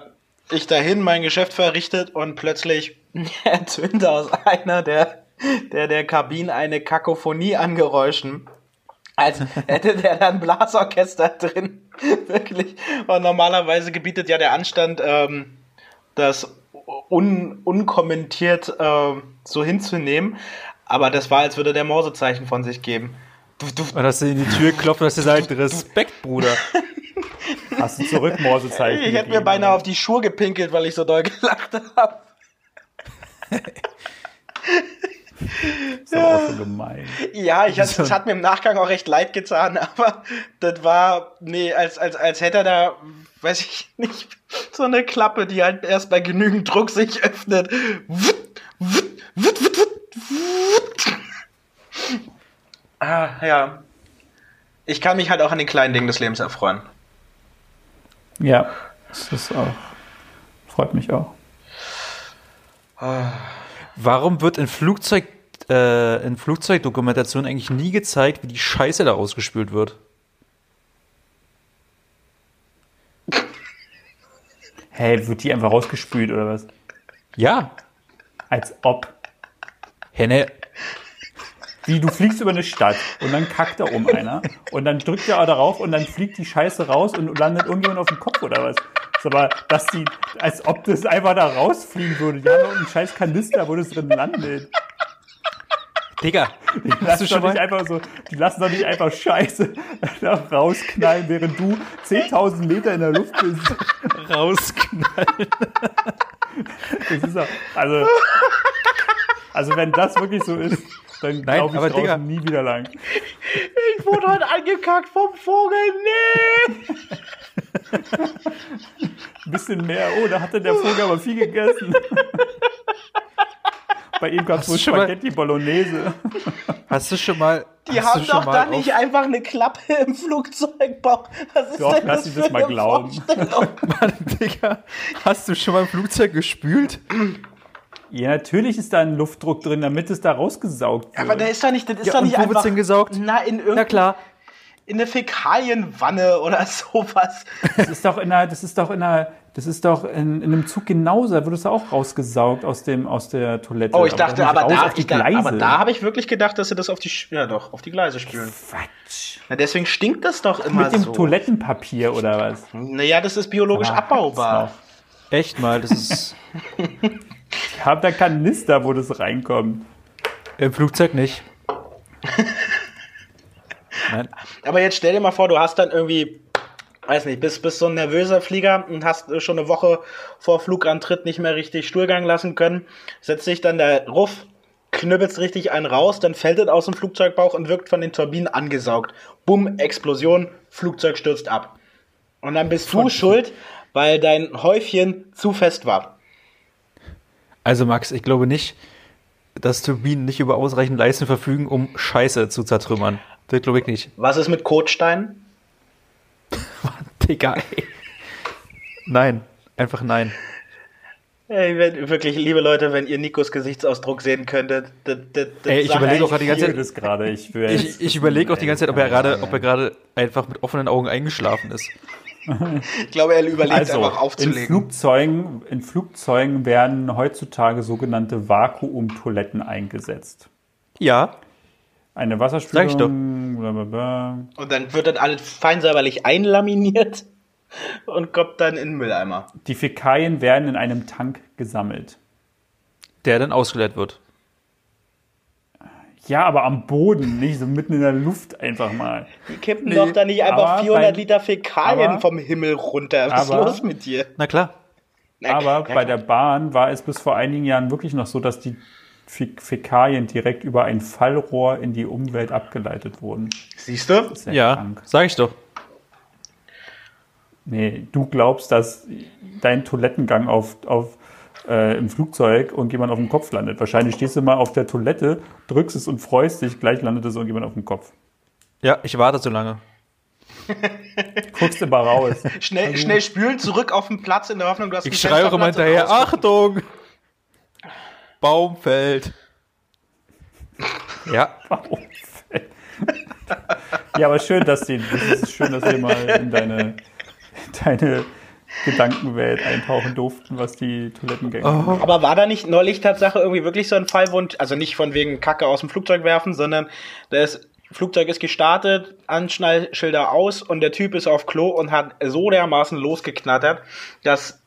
ich dahin mein Geschäft verrichtet und plötzlich ertönte aus einer der, der, der Kabinen eine Kakophonie an Geräuschen. Als hätte der dann Blasorchester drin. Wirklich. Und normalerweise gebietet ja der Anstand, ähm, das un unkommentiert ähm, so hinzunehmen. Aber das war, als würde der Morsezeichen von sich geben. Und dass du in die Tür klopft und hast gesagt, Respekt, Bruder. Hast du zurück Morsezeichen? ich hätte mir beinahe auf die Schuhe gepinkelt, weil ich so doll gelacht habe. Das ist auch schon gemein. Ja, ich hatte, es hat mir im Nachgang auch recht leid getan, aber das war, nee, als, als, als hätte er da, weiß ich nicht, so eine Klappe, die halt erst bei genügend Druck sich öffnet. Wutt, wutt, wutt, wutt, wutt, wutt. Ah, ja. Ich kann mich halt auch an den kleinen Dingen des Lebens erfreuen. Ja, das ist auch. Freut mich auch. Warum wird in Flugzeug äh, in Flugzeugdokumentation eigentlich nie gezeigt, wie die Scheiße da rausgespült wird? Hey, wird die einfach rausgespült oder was? Ja. Als ob. Henne, Wie, du fliegst über eine Stadt und dann kackt da oben einer und dann drückt der darauf und dann fliegt die Scheiße raus und landet irgendjemand auf dem Kopf oder was? Ist aber, dass die, als ob das einfach da rausfliegen würde. Die haben doch einen scheiß Kanister, wo das drin landet. Digga, Die lassen, doch nicht einfach so, die lassen doch nicht einfach Scheiße da rausknallen, während du 10.000 Meter in der Luft bist. rausknallen? Das ist doch, also, also wenn das wirklich so ist, dann Nein, glaube ich aber draußen Digga. nie wieder lang. Ich wurde heute angekackt vom Vogel, nee! Ein bisschen mehr. Oh, da hatte der Vogel aber viel gegessen. Bei ihm gab es wohl du schon mal- Spaghetti Bolognese. Hast du schon mal. Die haben doch da nicht einfach eine Klappe im Flugzeugbauch. Was ist Doch, denn lass das das mal glauben. Mann, Digga, hast du schon mal im Flugzeug gespült? Ja, natürlich ist da ein Luftdruck drin, damit es da rausgesaugt wird. Aber der ist doch nicht, das ist Ja, doch und nicht wo wird's einfach. denn gesaugt? Na, in Na klar. in eine Fäkalienwanne oder sowas. das ist doch in einer, das ist doch in einer, das ist doch in, in einem Zug genauso. Da wird es auch rausgesaugt aus dem, aus der Toilette. Oh, ich dachte, aber raus da, auf die ich, da, Gleise. aber da habe ich wirklich gedacht, dass sie das auf die, ja doch, auf die Gleise spülen. Quatsch. Na, deswegen stinkt das doch immer Mit dem so. Toilettenpapier oder was? Naja, das ist biologisch Ah, abbaubar. Echt mal, das ist Ich habe da Kanister, wo das reinkommt. im Flugzeug nicht. Nein. Aber jetzt stell dir mal vor, du hast dann irgendwie, weiß nicht, bist, bist so ein nervöser Flieger und hast äh, schon eine Woche vor Flugantritt nicht mehr richtig Stuhlgang lassen können, setzt dich dann der Ruff, knüppelst richtig einen raus, dann fällt es aus dem Flugzeugbauch und wirkt von den Turbinen angesaugt. Bumm, Explosion, Flugzeug stürzt ab. Und dann bist du schuld, weil dein Häufchen zu fest war. Also Max, ich glaube nicht, dass Turbinen nicht über ausreichend Leistung verfügen, um Scheiße zu zertrümmern. Das glaube ich nicht. Was ist mit Kotstein? Digga, ey. Nein, einfach nein. Ey, wenn, wirklich, liebe Leute, wenn ihr Nikos Gesichtsausdruck sehen könntet. Das, das, das Ey, ich überlege auch gerade die ganze. Zeit, gerade. Ich, Ich, ich überlege auch die ganze Zeit, ob er gerade, ob er gerade einfach mit offenen Augen eingeschlafen ist. Ich glaube, er überlegt Also, einfach in aufzulegen. Flugzeugen, in Flugzeugen werden heutzutage sogenannte Vakuumtoiletten eingesetzt. Ja, Eine Wasserspülung, blablabla. Und dann wird das alles fein säuberlich einlaminiert und kommt dann in den Mülleimer. Die Fäkalien werden in einem Tank gesammelt. der dann ausgeleert wird. Ja, aber am Boden, nicht so mitten in der Luft einfach mal. Die kippen doch da nicht einfach aber 400 beim- Liter Fäkalien aber- vom Himmel runter. Was aber- ist los mit dir? Na klar. Aber bei der Bahn war es bis vor einigen Jahren wirklich noch so, dass die Fä- Fäkalien direkt über ein Fallrohr in die Umwelt abgeleitet wurden. Siehst du? Sehr Ja, krank. sag ich doch. Nee, du glaubst, dass dein Toilettengang auf, auf, äh, im Flugzeug und jemand auf dem Kopf landet. Wahrscheinlich stehst du mal auf der Toilette, drückst es und freust dich, gleich landet es irgendjemand auf dem Kopf. Ja, ich warte so lange. Guckst immer raus. Schnell, schnell spülen, zurück auf den Platz in der Hoffnung, du hast Ich schreie auch immer und hinterher, raus. Achtung! Baum Ja, Ja, aber schön, dass die, das ist schön, dass wir mal in deine, deine Gedankenwelt eintauchen durften, was die Toilettengänge angeht. Aber war da nicht neulich Tatsache irgendwie wirklich so ein Fall, wo, also nicht von wegen Kacke aus dem Flugzeug werfen, sondern das Flugzeug ist gestartet, Anschnallschilder aus und der Typ ist auf Klo und hat so dermaßen losgeknattert, dass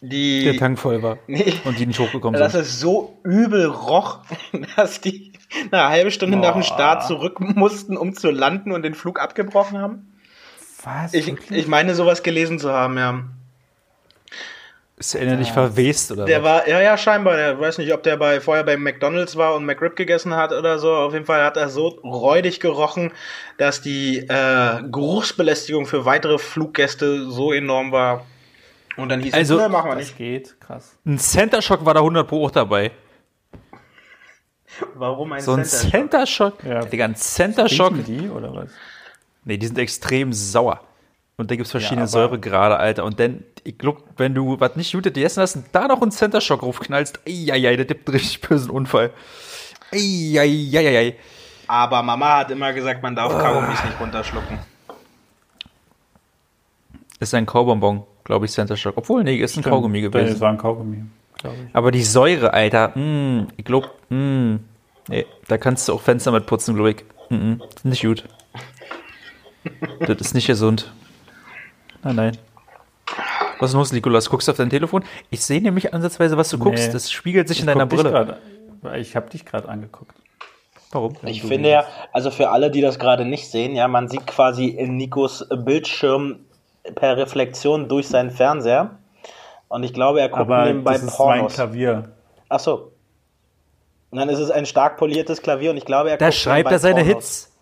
die der Tank voll war. Nee. Und die nicht hochgekommen dass sind. es so übel roch, dass die eine halbe Stunde nach dem Boah. Start zurück mussten, um zu landen und den Flug abgebrochen haben. Was? Ich, ich meine, sowas gelesen zu haben, ja. Ist der nicht verwest oder Der was? war, ja, ja, scheinbar. Der weiß nicht, ob der bei, vorher bei McDonalds war und McRib gegessen hat oder so. Auf jeden Fall hat er so räudig gerochen, dass die äh, Geruchsbelästigung für weitere Fluggäste so enorm war. Und dann hieß Also- es, ne, machen wir das nicht. geht, krass. Ein Center Shock war da 100 Pro auch dabei. Warum ein So ein Center? Shock? Ja. Digga, ein Center Shock? Die oder was? Nee, die sind extrem sauer. Und da gibt es verschiedene aber- Säuregrade, Alter. Und dann, ich glaub, wenn du was nicht gut gegessen hast und da noch einen Center Shock raufknallst, eieiei, der gibt einen richtig bösen Unfall. Eieiei. Aber Mama hat immer gesagt, man darf Kaugummis nicht runterschlucken. Ist ein Kaubonbon, glaube ich, Center Shock. Obwohl, nee, ist ein Kaugummi Das gewesen. war ein Kaugummi, glaube ich. Aber die Säure, Alter, mm, ich glaub, mm, nee, da kannst du auch Fenster mit putzen, glaube ich. Mm, mm, ist nicht gut. das ist nicht gesund. Nein, nein. Was ist los, Nikolas? Guckst du auf dein Telefon? Ich sehe nämlich ansatzweise, was du guckst. Nee. Das spiegelt sich in Ich deiner guck dich Brille. grad- Ich habe dich gerade angeguckt. Warum? Ich finde ja, also für alle, die das gerade nicht sehen, ja, man sieht quasi in Nikos Bildschirm per Reflexion durch seinen Fernseher. Und ich glaube, er guckt Aber nebenbei das ist mein Pornos. Klavier. Ach so. Und dann ist es ein stark poliertes Klavier und ich glaube, er Da guckt schreibt er seine Pornos. Hits.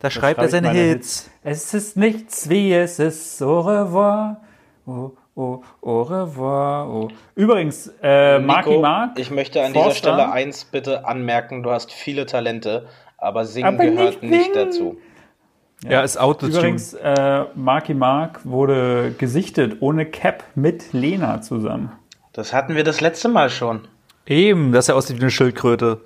Da schreibt er seine meine Hits. Es ist nichts wie es ist. Au revoir. Oh, oh, au revoir. Oh. Übrigens, äh, Marky Nico, Mark. ich möchte an dieser Forster. Stelle eins bitte anmerken, du hast viele Talente, aber singen Aber gehört nicht nicht dazu. Ja, ist Autotune. Übrigens, äh, Marky Mark wurde gesichtet ohne Cap mit Lena zusammen. Das hatten wir das letzte Mal schon. Eben, dass er aussieht wie eine Schildkröte.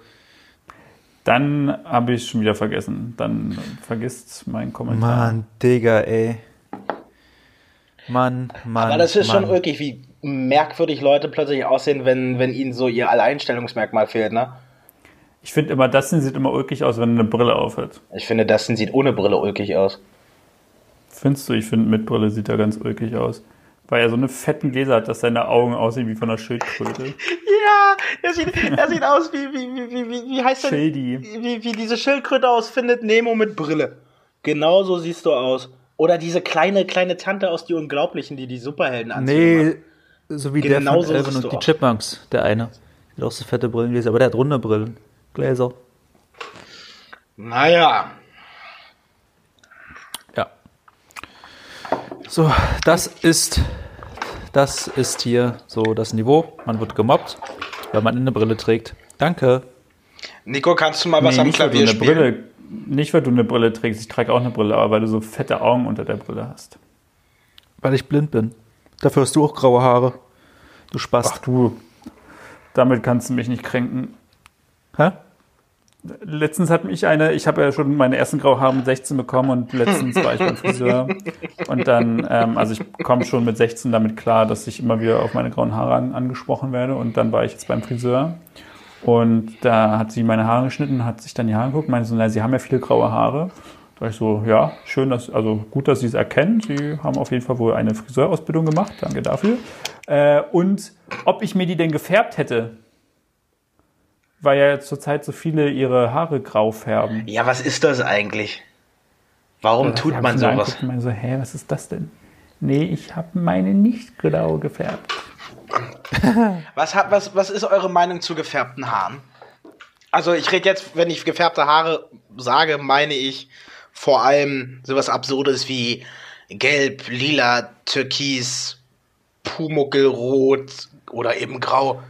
Dann habe ich schon wieder vergessen. Dann vergisst mein Kommentar. Mann, Digga, ey. Mann, Mann. Aber das ist Mann. schon wirklich, wie merkwürdig Leute plötzlich aussehen, wenn, wenn ihnen so ihr Alleinstellungsmerkmal fehlt, ne? Ich finde immer, das sieht immer ulkig aus, wenn er eine Brille aufhat. Ich finde, Dustin sieht ohne Brille ulkig aus. Findest du? Ich finde, mit Brille sieht er ganz ulkig aus. Weil er so eine fetten Gläser hat, dass seine Augen aussehen wie von einer Schildkröte. Ja, er sieht, er sieht aus wie, wie, wie, wie, wie, wie heißt denn, Schildi. wie, wie diese Schildkröte aus Findet Nemo mit Brille. Genau so siehst du aus. Oder diese kleine, kleine Tante aus Die Unglaublichen, die die Superhelden anzieht. Nee, so wie der Genau von so Elvin und die. Chipmunks, der eine. Der hat auch so fette Brillengläser, aber der hat runde Brillen. Gläser. Naja, Ja. So, das ist, das ist hier so das Niveau. Man wird gemobbt, weil man eine Brille trägt. Danke. Nico, kannst du mal was Nee, am Klavier eine spielen? Brille, nicht, weil du eine Brille trägst. Ich trage auch eine Brille, aber weil du so fette Augen unter der Brille hast. Weil ich blind bin. Dafür hast du auch graue Haare. Du Spast. Ach du, damit kannst du mich nicht kränken. Hä? Letztens hat mich eine, ich habe ja schon meine ersten graue Haare mit 16 bekommen und letztens war ich beim Friseur. Und dann, ähm, also ich komme schon mit 16 damit klar, dass ich immer wieder auf meine grauen Haare an, angesprochen werde. Und dann war ich jetzt beim Friseur. Und da hat sie meine Haare geschnitten, hat sich dann die Haare geguckt meinte so, na, sie haben ja viele graue Haare. Da war ich so, ja, schön, dass, also gut, dass Sie es erkennen. Sie haben auf jeden Fall wohl eine Friseurausbildung gemacht. Danke dafür. Äh, und ob ich mir die denn gefärbt hätte, weil ja zurzeit so viele ihre Haare grau färben. Ja, was ist das eigentlich? Warum tut Da hab man ich sowas? und meine so, hä, was ist das denn? Nee, ich habe meine nicht grau gefärbt. Was, hat, was, was ist eure Meinung zu gefärbten Haaren? Also ich rede jetzt, wenn ich gefärbte Haare sage, meine ich vor allem sowas Absurdes wie Gelb, Lila, Türkis, Pumuckelrot oder eben Grau.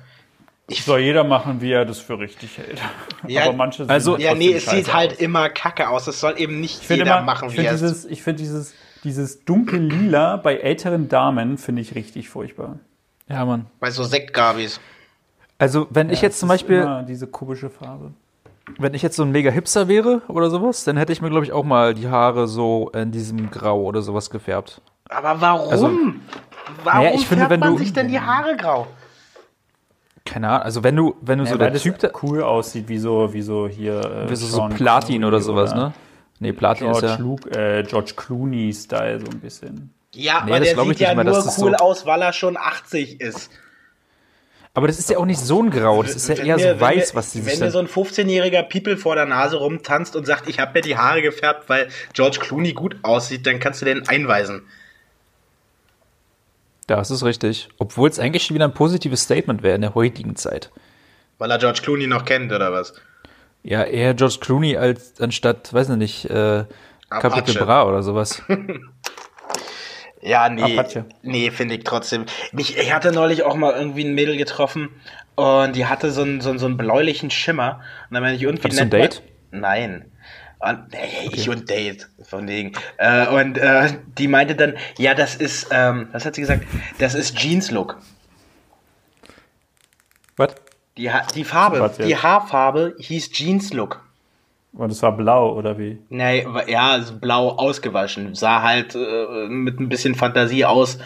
Soll jeder machen, wie er das für richtig hält. Ja, Aber manche sehen also- halt Ja, nee, es sieht scheiße halt aus. immer kacke aus. Es soll eben nicht Ich jeder immer, machen, ich wie finde er es. dieses, ich finde dieses, dieses dunkel Lila bei älteren Damen finde ich richtig furchtbar. Ja, Mann. Bei so Sektgabis. Also, wenn ich Ja, jetzt es zum ist Beispiel, diese kubische Farbe. wenn ich jetzt so ein mega Hipster wäre oder sowas, dann hätte ich mir, glaube ich, auch mal die Haare so in diesem Grau oder sowas gefärbt. Aber warum? Also- warum Naja, ich finde, färbt wenn man du- sich denn die Haare grau? Keine Ahnung, also wenn du, wenn du so Ja, der weil das Typ, da, cool aussieht, wie so, wie so hier. Äh, wie so, so Platin oder sowas, ne? Nee, Platin ist George, ja. Luke, äh, George Clooney-Style, so ein bisschen. Ja, Nee, aber das der sieht ja mal, nur cool so- aus, weil er schon 80 ist. Aber das ist ja auch nicht so ein Grau, das ist ja Wenn eher mir- so weiß, mir, was die sich Wenn dann. so ein 15-jähriger People vor der Nase rumtanzt und sagt, ich habe mir die Haare gefärbt, weil George Clooney gut aussieht, dann kannst du den einweisen. Das ist richtig. Obwohl es eigentlich schon wieder ein positives Statement wäre in der heutigen Zeit. Weil er George Clooney noch kennt, oder was? Ja, eher George Clooney als anstatt, weiß ich nicht, äh, Apache. Bra oder sowas. Ja, nee. Apache. Nee, finde ich trotzdem. Mich, ich hatte neulich auch mal irgendwie ein Mädel getroffen und die hatte so einen, so einen, so einen bläulichen Schimmer. Und dann meine ich irgendwie. Hattest du ein Date? Nein. Und, hey, ich und Date, von wegen. Äh, und äh, die meinte dann, ja, das ist, ähm, was hat sie gesagt? Das ist Jeans-Look. Was? Die, ha die Farbe, die Haarfarbe hieß Jeans-Look. Und es war blau, oder wie? Nee, ja, also blau ausgewaschen. Sah halt äh, mit ein bisschen Fantasie aus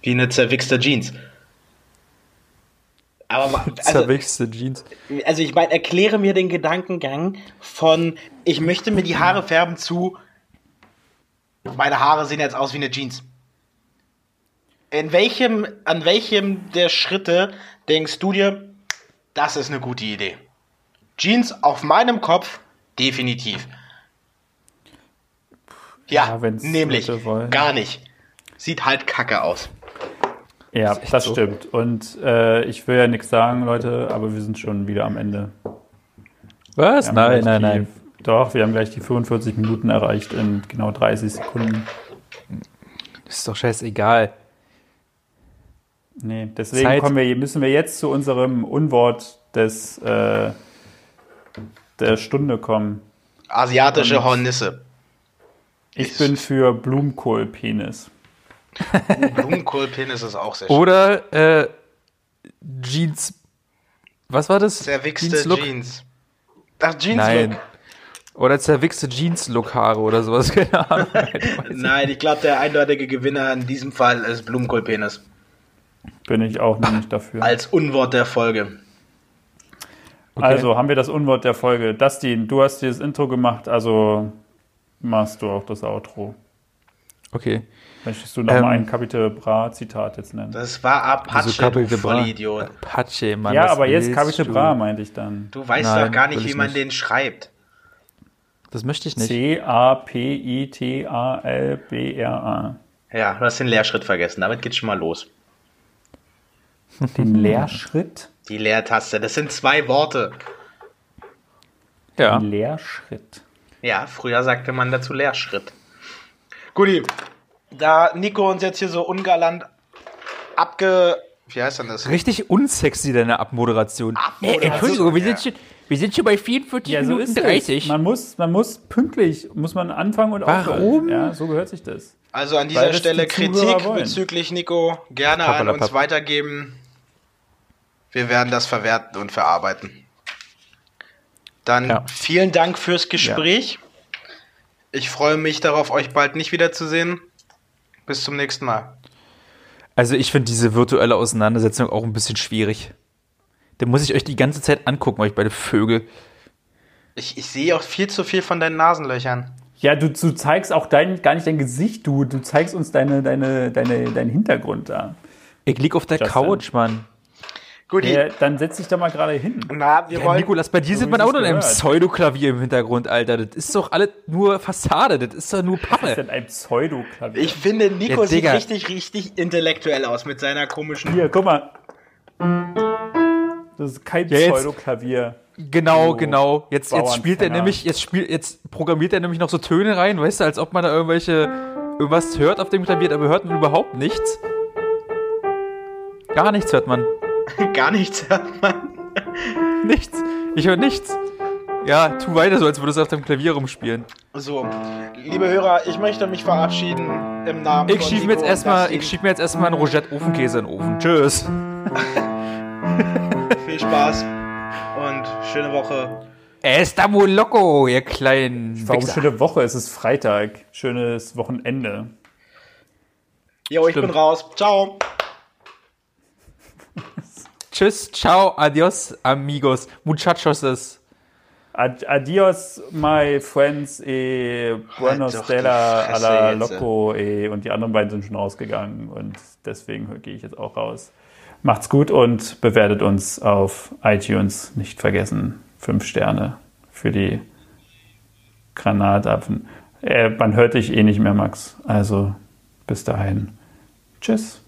wie eine zerwichste Jeans. Aber also, Zerwichste Jeans. also ich meine, erkläre mir den Gedankengang von ich möchte mir die Haare färben zu meine Haare sehen jetzt aus wie eine Jeans. In welchem, an welchem der Schritte denkst du dir, das ist eine gute Idee? Jeans auf meinem Kopf definitiv. Ja, Ja, wenn's nämlich gar nicht. Sieht halt kacke aus. Ja, echt das so. stimmt. Und äh, ich will ja nichts sagen, Leute, aber wir sind schon wieder am Ende. Was? Nein, nein, die, nein. Doch, wir haben gleich die 45 Minuten erreicht in genau 30 Sekunden. Ist doch scheißegal. Nee, deswegen wir, müssen wir jetzt zu unserem Unwort des, äh, der Stunde kommen. Asiatische Und- Hornisse. Ich bin für Blumenkohlpenis. Blumenkohlpenis ist auch sehr schön. Oder äh, Jeans. Was war das? Zerwichste Jeans-Look? Jeans. Ach, Jeans Nein. Look. Oder zerwichste Jeans-Look-Haare oder sowas. Keine Ahnung. Nein, ich glaube, der eindeutige Gewinner in diesem Fall ist Blumenkohlpenis. Bin ich auch noch nicht dafür. Als Unwort der Folge. Also haben wir das Unwort der Folge. Dustin, du hast dir das Intro gemacht, also machst du auch das Outro. Okay. Möchtest du noch Ähm, mal ein Capital Bra Zitat jetzt nennen? Das war Apache, Bra? Vollidiot. Apache, Mann. ja, aber jetzt Capital? Bra meinte ich dann. Du weißt Nein, doch gar nicht, wie man nicht. den schreibt. Das möchte ich nicht. C-A-P-I-T-A-L-B-R-A. Ja, du hast den Leerschritt vergessen. Damit geht's schon mal los. Den Leerschritt? Die Leertaste. Das sind zwei Worte. Ja. Leerschritt. Ja, früher sagte man dazu Leerschritt. Guti, da Nico uns jetzt hier so ungalant abge... Wie heißt denn das? Richtig unsexy, deine Abmoderation. Abmoderation, Ey, Entschuldigung, wir ja. sind, schon, Wir sind schon bei 44 Ja, so Minuten ist es. 30. Man muss, man muss pünktlich, muss man anfangen und Warum? aufhören. Ja, so gehört sich das. Also an Weil dieser das Stelle die Kritik bezüglich Nico gerne an uns weitergeben. Wir werden das verwerten und verarbeiten. Dann Ja. vielen Dank fürs Gespräch. Ich freue mich darauf, euch bald nicht wiederzusehen. Bis zum nächsten Mal. Also ich finde diese virtuelle Auseinandersetzung auch ein bisschen schwierig. Da muss ich euch die ganze Zeit angucken, euch beide Vögel. Ich, ich sehe auch viel zu viel von deinen Nasenlöchern. Ja, du, du zeigst auch dein, gar nicht dein Gesicht, du, du zeigst uns deine, deine, deine, deinen Hintergrund da. Ich lieg auf der Justin. Couch, Mann. Guti. Ja, dann setz dich da mal gerade hin. Na, wir Ja, wollen. Nikolas, bei dir So sieht man auch noch ein. Pseudoklavier im Hintergrund, Alter. Das ist doch alles nur Fassade, das ist doch nur Was ist Pappe. denn ein Pseudoklavier? Ich finde, Nico Ja, sieht richtig, richtig intellektuell aus mit seiner komischen. Hier, guck mal. Das ist kein Ja, Pseudoklavier. Genau, Du genau. Jetzt, jetzt spielt er nämlich, jetzt spielt, jetzt programmiert er nämlich noch so Töne rein, weißt du, als ob man da irgendwelche, irgendwas hört auf dem Klavier, aber hört man überhaupt nichts. Gar nichts hört man. Gar nichts hört man. Nichts. Ich höre nichts. Ja, tu weiter so, als würdest du auf deinem Klavier rumspielen. So, liebe Hörer, ich möchte mich verabschieden im Namen Ich von schieb mir jetzt erstmal, ich schieb mir jetzt erstmal einen Rogette Ofenkäse in den Ofen. Tschüss. Viel Spaß und schöne Woche. Está muy loco, ihr kleinen Warum Wichser. schöne Woche? Es ist Freitag. Schönes Wochenende. Jo, ich Stimmt. bin raus. Ciao. Tschüss, ciao, adios, amigos, muchachos. Ad adios, my friends, e buenos Halt della Fresse alla jetzt. loco, e und die anderen beiden sind schon rausgegangen und deswegen gehe ich jetzt auch raus. Macht's gut und bewertet uns auf iTunes. Nicht vergessen, fünf Sterne für die Granatapfen. Äh, man hört dich eh nicht mehr, Max. Also bis dahin. Tschüss.